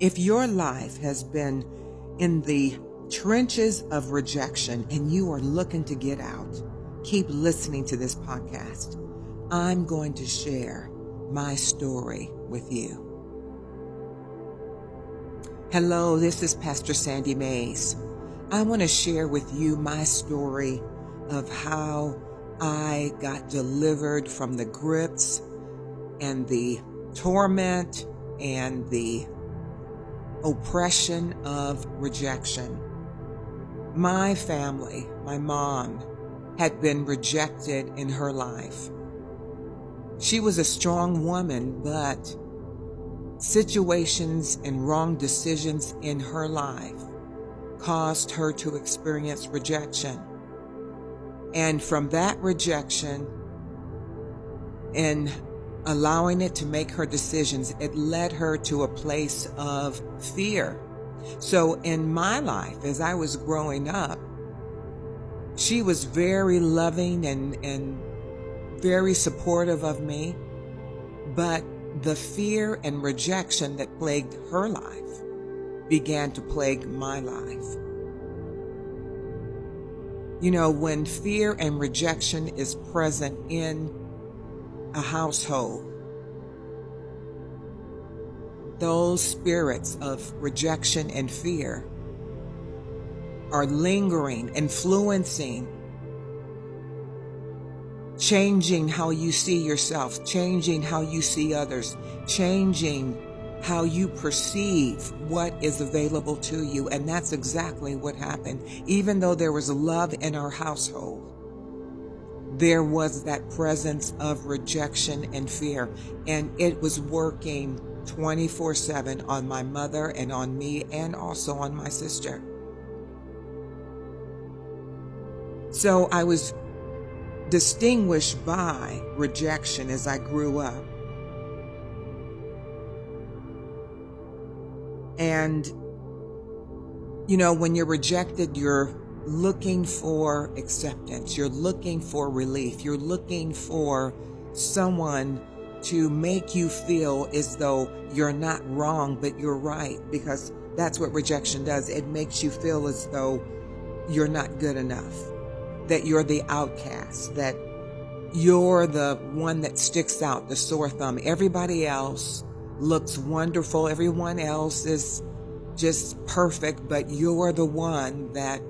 If your life has been in the trenches of rejection and you are looking to get out, keep listening to this podcast. I'm going to share my story with you. Hello, this is Pastor Sandy Mays. I want to share with you my story of how I got delivered from the grips and the torment and the oppression of rejection. My family, my mom, had been rejected in her life. She was a strong woman, but situations and wrong decisions in her life caused her to experience rejection. And from that rejection and allowing it to make her decisions, it led her to a place of fear. So in my life, as I was growing up, she was very loving and, and very supportive of me. But the fear and rejection that plagued her life began to plague my life. You know, when fear and rejection is present in a household, those spirits of rejection and fear are lingering, influencing, changing how you see yourself, changing how you see others, changing how you perceive what is available to you. And that's exactly what happened. Even though there was love in our household, there was that presence of rejection and fear. And it was working 24 7 on my mother and on me and also on my sister. So I was distinguished by rejection as I grew up. And, you know, when you're rejected, you're looking for acceptance, you're looking for relief, you're looking for someone to make you feel as though you're not wrong, but you're right, because that's what rejection does. It makes you feel as though you're not good enough that you're the outcast, that you're the one that sticks out, the sore thumb. Everybody else looks wonderful. Everyone else is just perfect, but you're the one that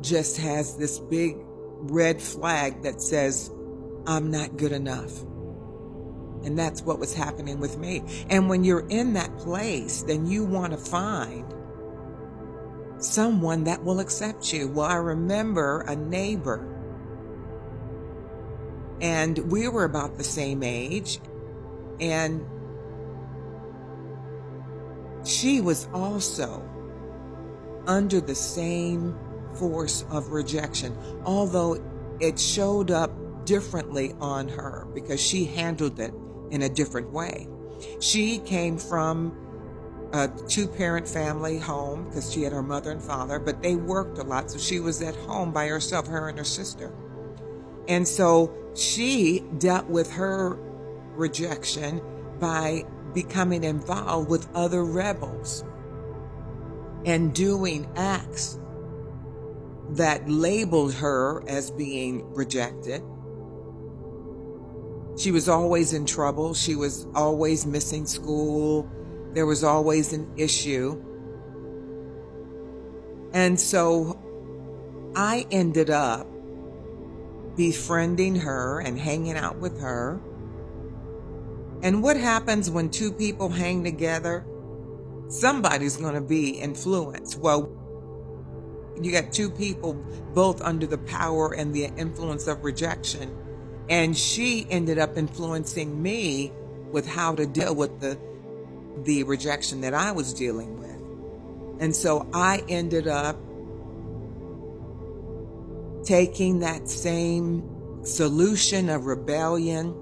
just has this big red flag that says, I'm not good enough. And that's what was happening with me. And when you're in that place, then you want to find someone that will accept you. Well, I remember a neighbor, and we were about the same age, and she was also under the same force of rejection, although it showed up differently on her because she handled it in a different way. She came from a two parent family home because she had her mother and father, but they worked a lot. So she was at home by herself, her and her sister. And so she dealt with her rejection by becoming involved with other rebels and doing acts that labeled her as being rejected. She was always in trouble. She was always missing school there was always an issue. And so I ended up befriending her and hanging out with her. And what happens when two people hang together? Somebody's going to be influenced. Well, you got two people both under the power and the influence of rejection. And she ended up influencing me with how to deal with the the rejection that I was dealing with. And so I ended up taking that same solution of rebellion,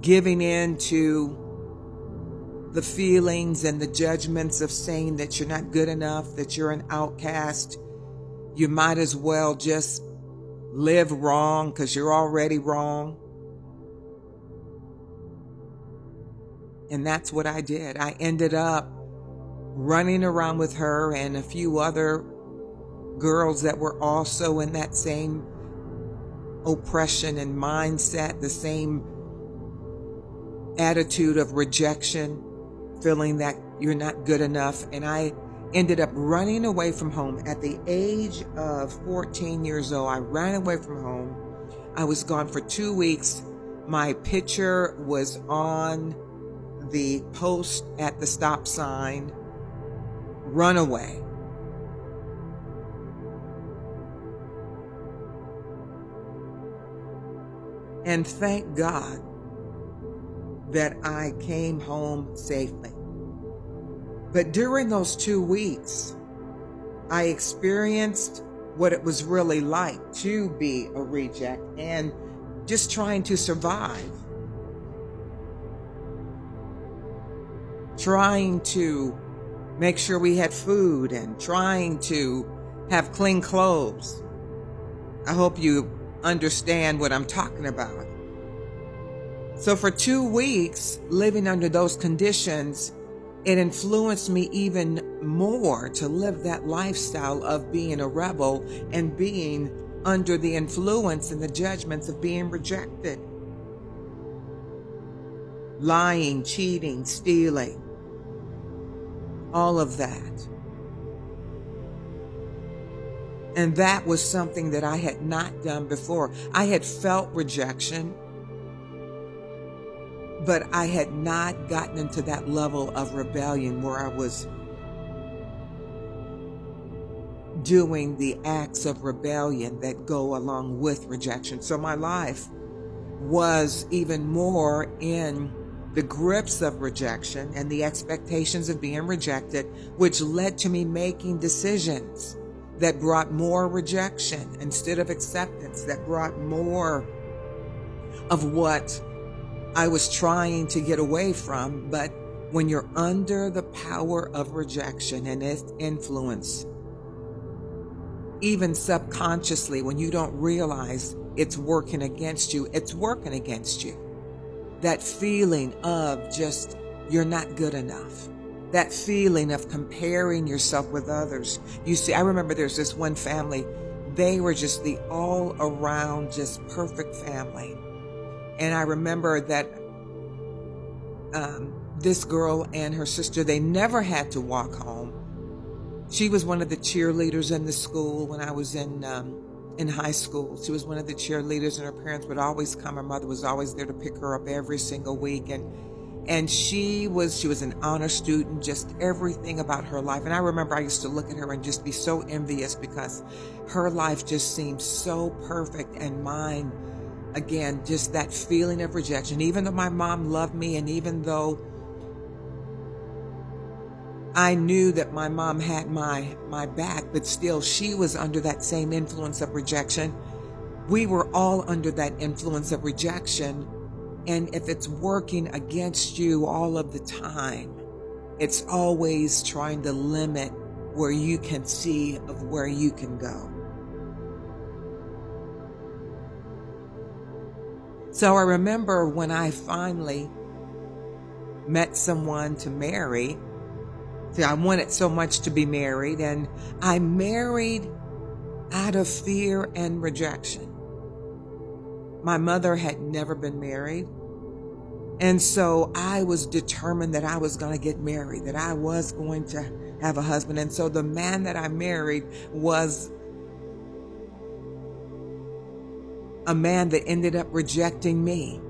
giving in to the feelings and the judgments of saying that you're not good enough, that you're an outcast. You might as well just live wrong because you're already wrong. And that's what I did. I ended up running around with her and a few other girls that were also in that same oppression and mindset, the same attitude of rejection, feeling that you're not good enough. And I ended up running away from home at the age of 14 years old. I ran away from home. I was gone for two weeks. My picture was on the post at the stop sign. Runaway. And thank God that I came home safely. But during those two weeks, I experienced what it was really like to be a reject and just trying to survive. Trying to make sure we had food and trying to have clean clothes. I hope you understand what I'm talking about. So, for two weeks, living under those conditions, it influenced me even more to live that lifestyle of being a rebel and being under the influence and the judgments of being rejected. Lying, cheating, stealing, all of that. And that was something that I had not done before. I had felt rejection, but I had not gotten into that level of rebellion where I was doing the acts of rebellion that go along with rejection. So my life was even more in the grips of rejection and the expectations of being rejected, which led to me making decisions that brought more rejection instead of acceptance, that brought more of what I was trying to get away from. But when you're under the power of rejection and its influence, even subconsciously, when you don't realize it's working against you, it's working against you. That feeling of just, you're not good enough that feeling of comparing yourself with others. You see, I remember there's this one family, they were just the all around, just perfect family. And I remember that um, this girl and her sister, they never had to walk home. She was one of the cheerleaders in the school when I was in um, in high school. She was one of the cheerleaders, and her parents would always come. Her mother was always there to pick her up every single week, and and she was she was an honor student just everything about her life and i remember i used to look at her and just be so envious because her life just seemed so perfect and mine again just that feeling of rejection. Even though my mom loved me and even though I knew that my mom had my my back but still she was under that same influence of rejection. We were all under that influence of rejection. And if it's working against you all of the time, it's always trying to limit where you can see of where you can go. So I remember when I finally met someone to marry. See, I wanted so much to be married, and I married out of fear and rejection. My mother had never been married. And so I was determined that I was going to get married, that I was going to have a husband. And so the man that I married was a man that ended up rejecting me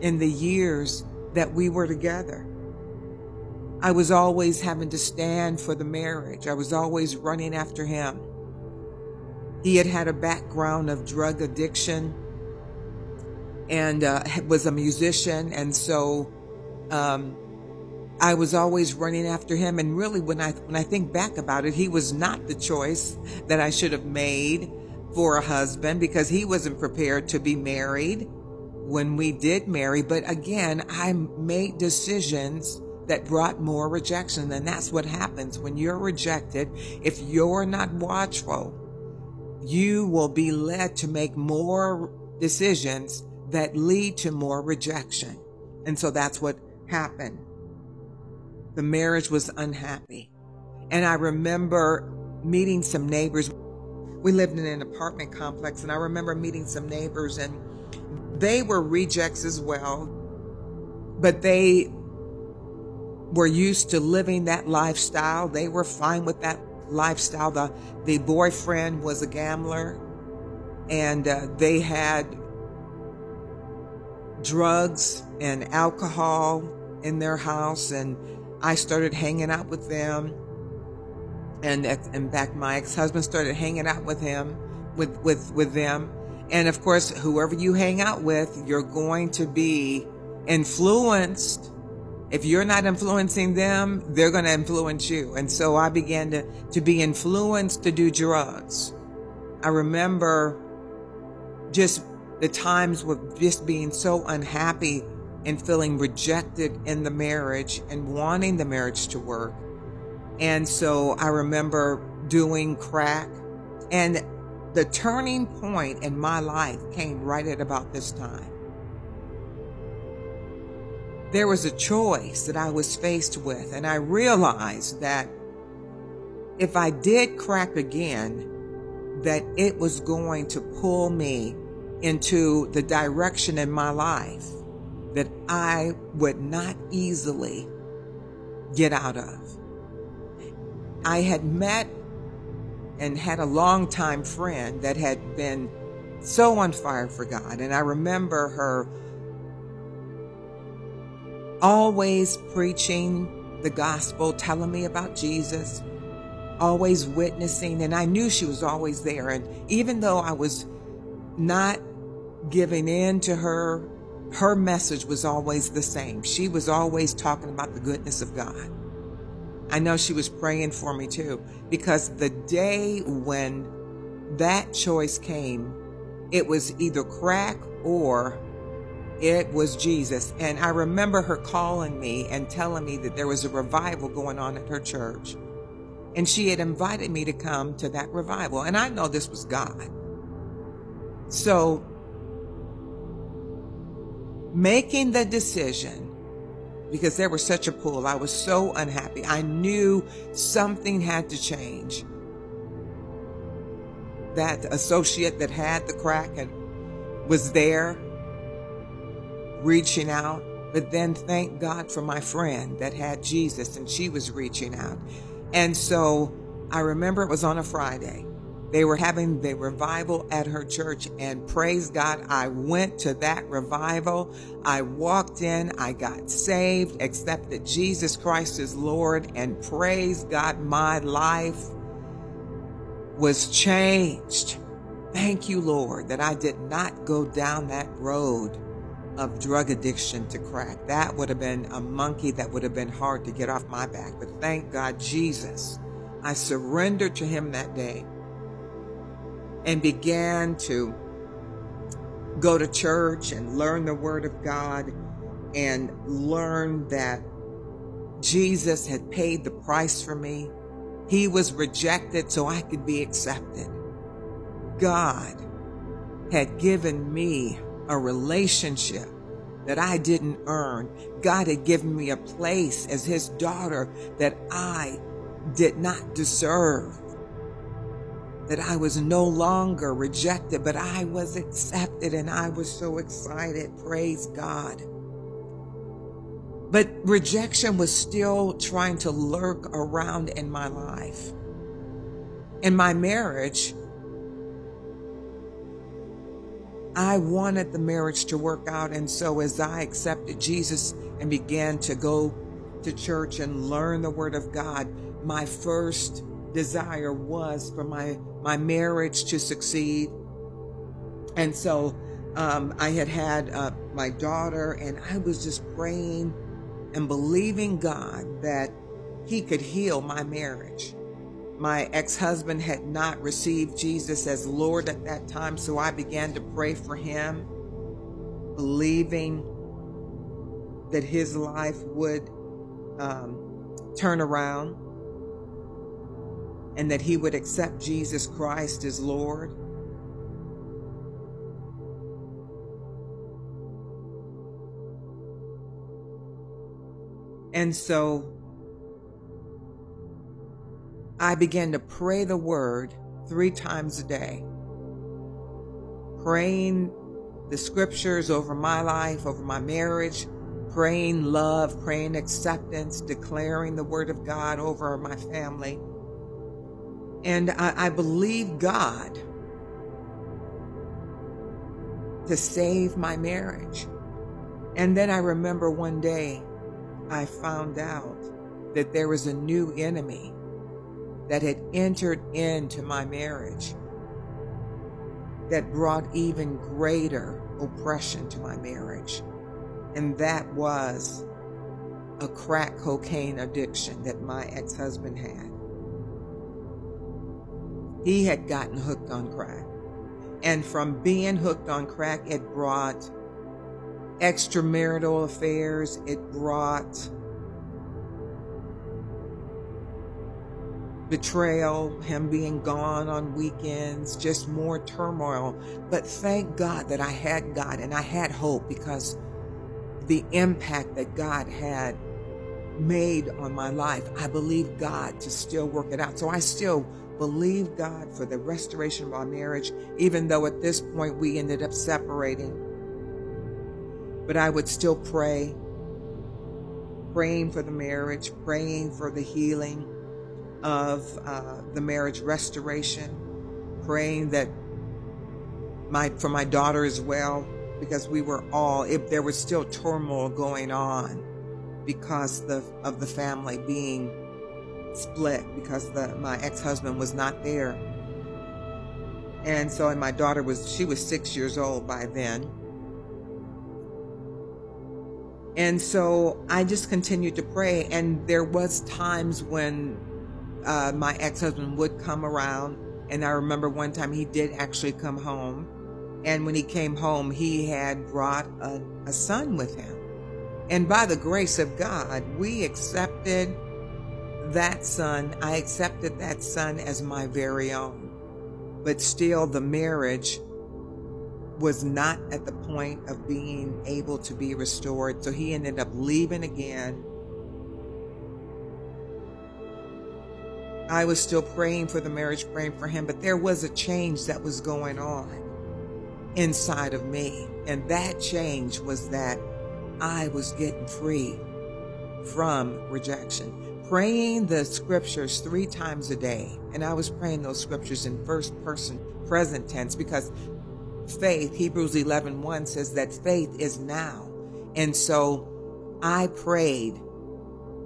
in the years that we were together. I was always having to stand for the marriage. I was always running after him. He had had a background of drug addiction and uh, was a musician. And so um, I was always running after him. And really, when I, when I think back about it, he was not the choice that I should have made for a husband because he wasn't prepared to be married when we did marry. But again, I made decisions that brought more rejection. And that's what happens when you're rejected. If you're not watchful, you will be led to make more decisions that lead to more rejection. And so that's what happened, the marriage was unhappy. And I remember meeting some neighbors. We lived in an apartment complex, and I remember meeting some neighbors, and they were rejects as well, but they were used to living that lifestyle. They were fine with that lifestyle. The, the boyfriend was a gambler, and uh, they had drugs and alcohol in their house, and I started hanging out with them. And in fact, my ex-husband started hanging out with him, with with with them. And of course, whoever you hang out with, you're going to be influenced. If you're not influencing them, they're going to influence you. And so I began to, to be influenced to do drugs. I remember just the times with just being so unhappy and feeling rejected in the marriage and wanting the marriage to work. And so I remember doing crack and the turning point in my life came right at about this time. There was a choice that I was faced with, and I realized that if I did crack again, that it was going to pull me into the direction in my life that I would not easily get out of. I had met and had a longtime friend that had been so on fire for God. And I remember her always preaching the gospel, telling me about Jesus, always witnessing. And I knew she was always there. And even though I was not giving in to her. Her message was always the same. She was always talking about the goodness of God. I know she was praying for me too, because the day when that choice came, it was either crack or it was Jesus. And I remember her calling me and telling me that there was a revival going on at her church. And she had invited me to come to that revival. And I know this was God. So making the decision because there was such a pull. I was so unhappy. I knew something had to change. That associate that had the crack and was there reaching out. But then thank God for my friend that had Jesus and she was reaching out. And so I remember it was on a Friday they were having the revival at her church and praise God, I went to that revival. I walked in, I got saved, accepted Jesus Christ as Lord and praise God, my life was changed. Thank you, Lord, that I did not go down that road of drug addiction to crack. That would have been a monkey that would have been hard to get off my back. But thank God, Jesus, I surrendered to him that day and began to go to church and learn the Word of God and learn that Jesus had paid the price for me. He was rejected so I could be accepted. God had given me a relationship that I didn't earn. God had given me a place as his daughter that I did not deserve that I was no longer rejected, but I was accepted and I was so excited. Praise God. But rejection was still trying to lurk around in my life. In my marriage, I wanted the marriage to work out. And so as I accepted Jesus and began to go to church and learn the word of God, my first desire was for my my marriage to succeed. And so um, I had had uh, my daughter, and I was just praying and believing God that He could heal my marriage. My ex husband had not received Jesus as Lord at that time, so I began to pray for him, believing that his life would um, turn around and that he would accept Jesus Christ as Lord. And so I began to pray the word three times a day, praying the scriptures over my life, over my marriage, praying love, praying acceptance, declaring the word of God over my family. And I, I believe God to save my marriage. And then I remember one day I found out that there was a new enemy that had entered into my marriage that brought even greater oppression to my marriage. And that was a crack cocaine addiction that my ex husband had. He had gotten hooked on crack. And from being hooked on crack, it brought extramarital affairs, it brought betrayal, him being gone on weekends, just more turmoil. But thank God that I had God and I had hope because the impact that God had made on my life, I believe God to still work it out. So I still believe God for the restoration of our marriage, even though at this point we ended up separating. But I would still pray, praying for the marriage, praying for the healing of uh, the marriage restoration, praying that my for my daughter as well, because we were all if there was still turmoil going on because the of the family being split because the my ex-husband was not there. And so and my daughter was she was 6 years old by then. And so I just continued to pray and there was times when uh, my ex-husband would come around and I remember one time he did actually come home and when he came home he had brought a, a son with him and by the grace of God we accepted that son I accepted that son as my very own but still the marriage was not at the point of being able to be restored so he ended up leaving again I was still praying for the marriage, praying for him, but there was a change that was going on inside of me. And that change was that I was getting free from rejection. Praying the scriptures three times a day. And I was praying those scriptures in first person present tense because faith, Hebrews 11 1 says that faith is now. And so I prayed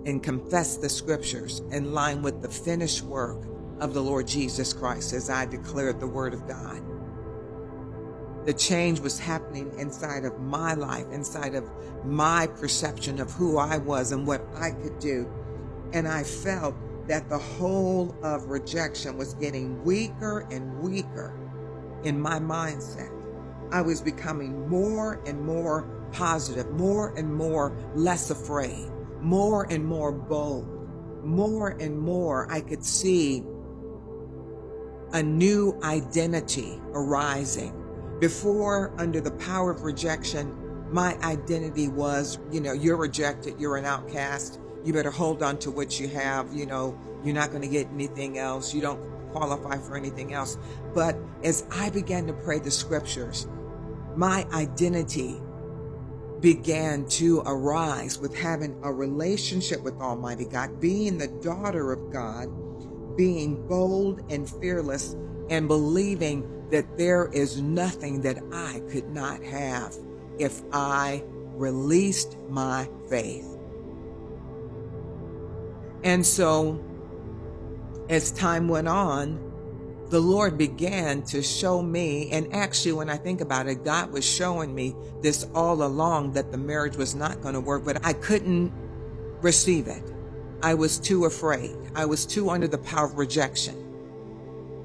and confessed the scriptures in line with the finished work of the Lord Jesus Christ as I declared the word of God. The change was happening inside of my life, inside of my perception of who I was and what I could do. And I felt that the whole of rejection was getting weaker and weaker in my mindset. I was becoming more and more positive, more and more less afraid more and more bold. More and more, I could see a new identity arising. Before, under the power of rejection, my identity was, you know, you're rejected, you're an outcast, you better hold on to what you have, you know, you're not going to get anything else, you don't qualify for anything else. But as I began to pray the scriptures, my identity began to arise with having a relationship with Almighty God, being the daughter of God, being bold and fearless, and believing that there is nothing that I could not have if I released my faith. And so, as time went on, the Lord began to show me, and actually, when I think about it, God was showing me this all along that the marriage was not going to work, but I couldn't receive it. I was too afraid. I was too under the power of rejection.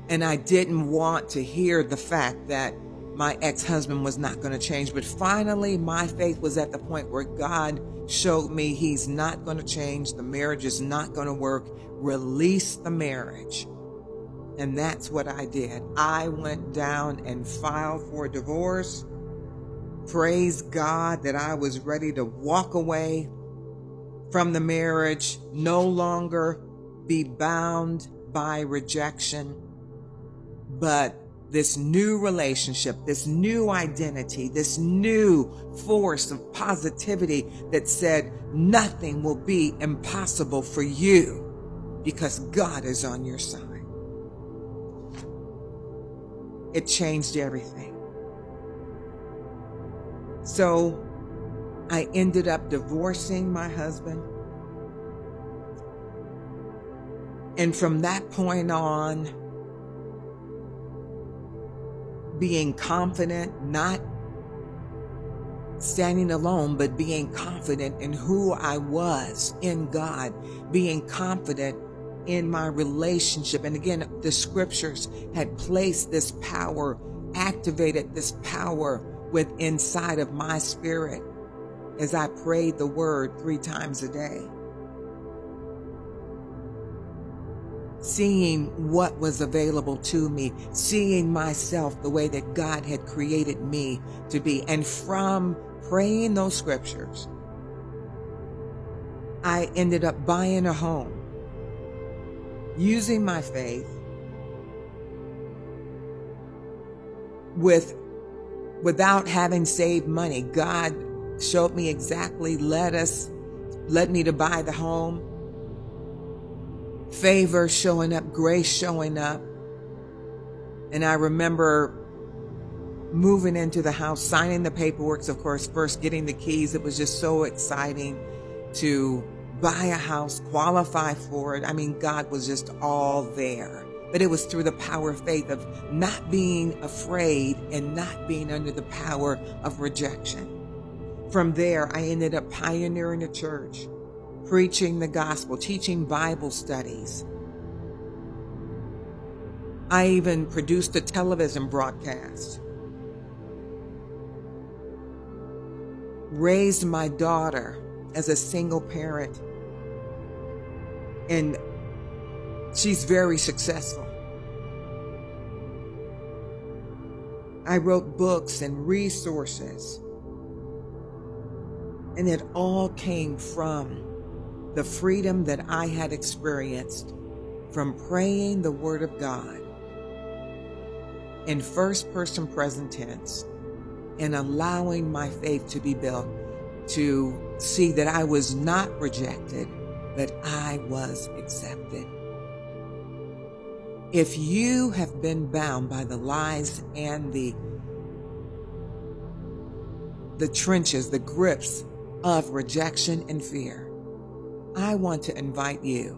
And I didn't want to hear the fact that my ex husband was not going to change. But finally, my faith was at the point where God showed me he's not going to change. The marriage is not going to work. Release the marriage. And that's what I did. I went down and filed for a divorce. Praise God that I was ready to walk away from the marriage, no longer be bound by rejection, but this new relationship, this new identity, this new force of positivity that said nothing will be impossible for you because God is on your side. It changed everything. So I ended up divorcing my husband. And from that point on, being confident, not standing alone, but being confident in who I was in God, being confident in my relationship. And again, the scriptures had placed this power, activated this power with inside of my spirit as I prayed the word three times a day. Seeing what was available to me, seeing myself the way that God had created me to be. And from praying those scriptures, I ended up buying a home using my faith with without having saved money. God showed me exactly, led us, led me to buy the home. Favor showing up, grace showing up. And I remember moving into the house, signing the paperwork, of course, first getting the keys. It was just so exciting to buy a house, qualify for it. I mean, God was just all there. But it was through the power of faith, of not being afraid and not being under the power of rejection. From there, I ended up pioneering a church, preaching the gospel, teaching Bible studies. I even produced a television broadcast. Raised my daughter as a single parent and she's very successful. I wrote books and resources, and it all came from the freedom that I had experienced from praying the Word of God in first person present tense and allowing my faith to be built to see that I was not rejected but I was accepted. If you have been bound by the lies and the the trenches, the grips of rejection and fear, I want to invite you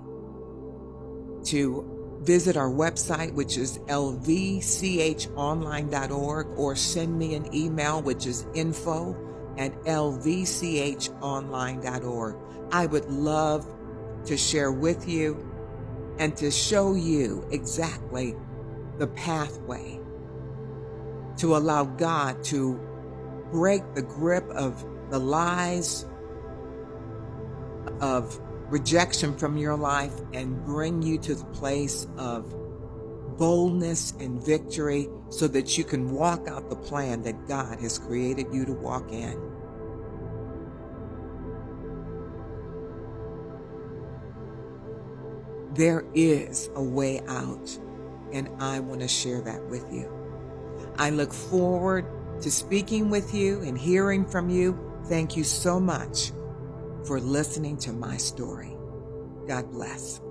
to visit our website, which is lvchonline.org, or send me an email, which is info at lvchonline.org. I would love to share with you and to show you exactly the pathway to allow God to break the grip of the lies of rejection from your life and bring you to the place of boldness and victory so that you can walk out the plan that God has created you to walk in. There is a way out, and I want to share that with you. I look forward to speaking with you and hearing from you. Thank you so much for listening to my story. God bless.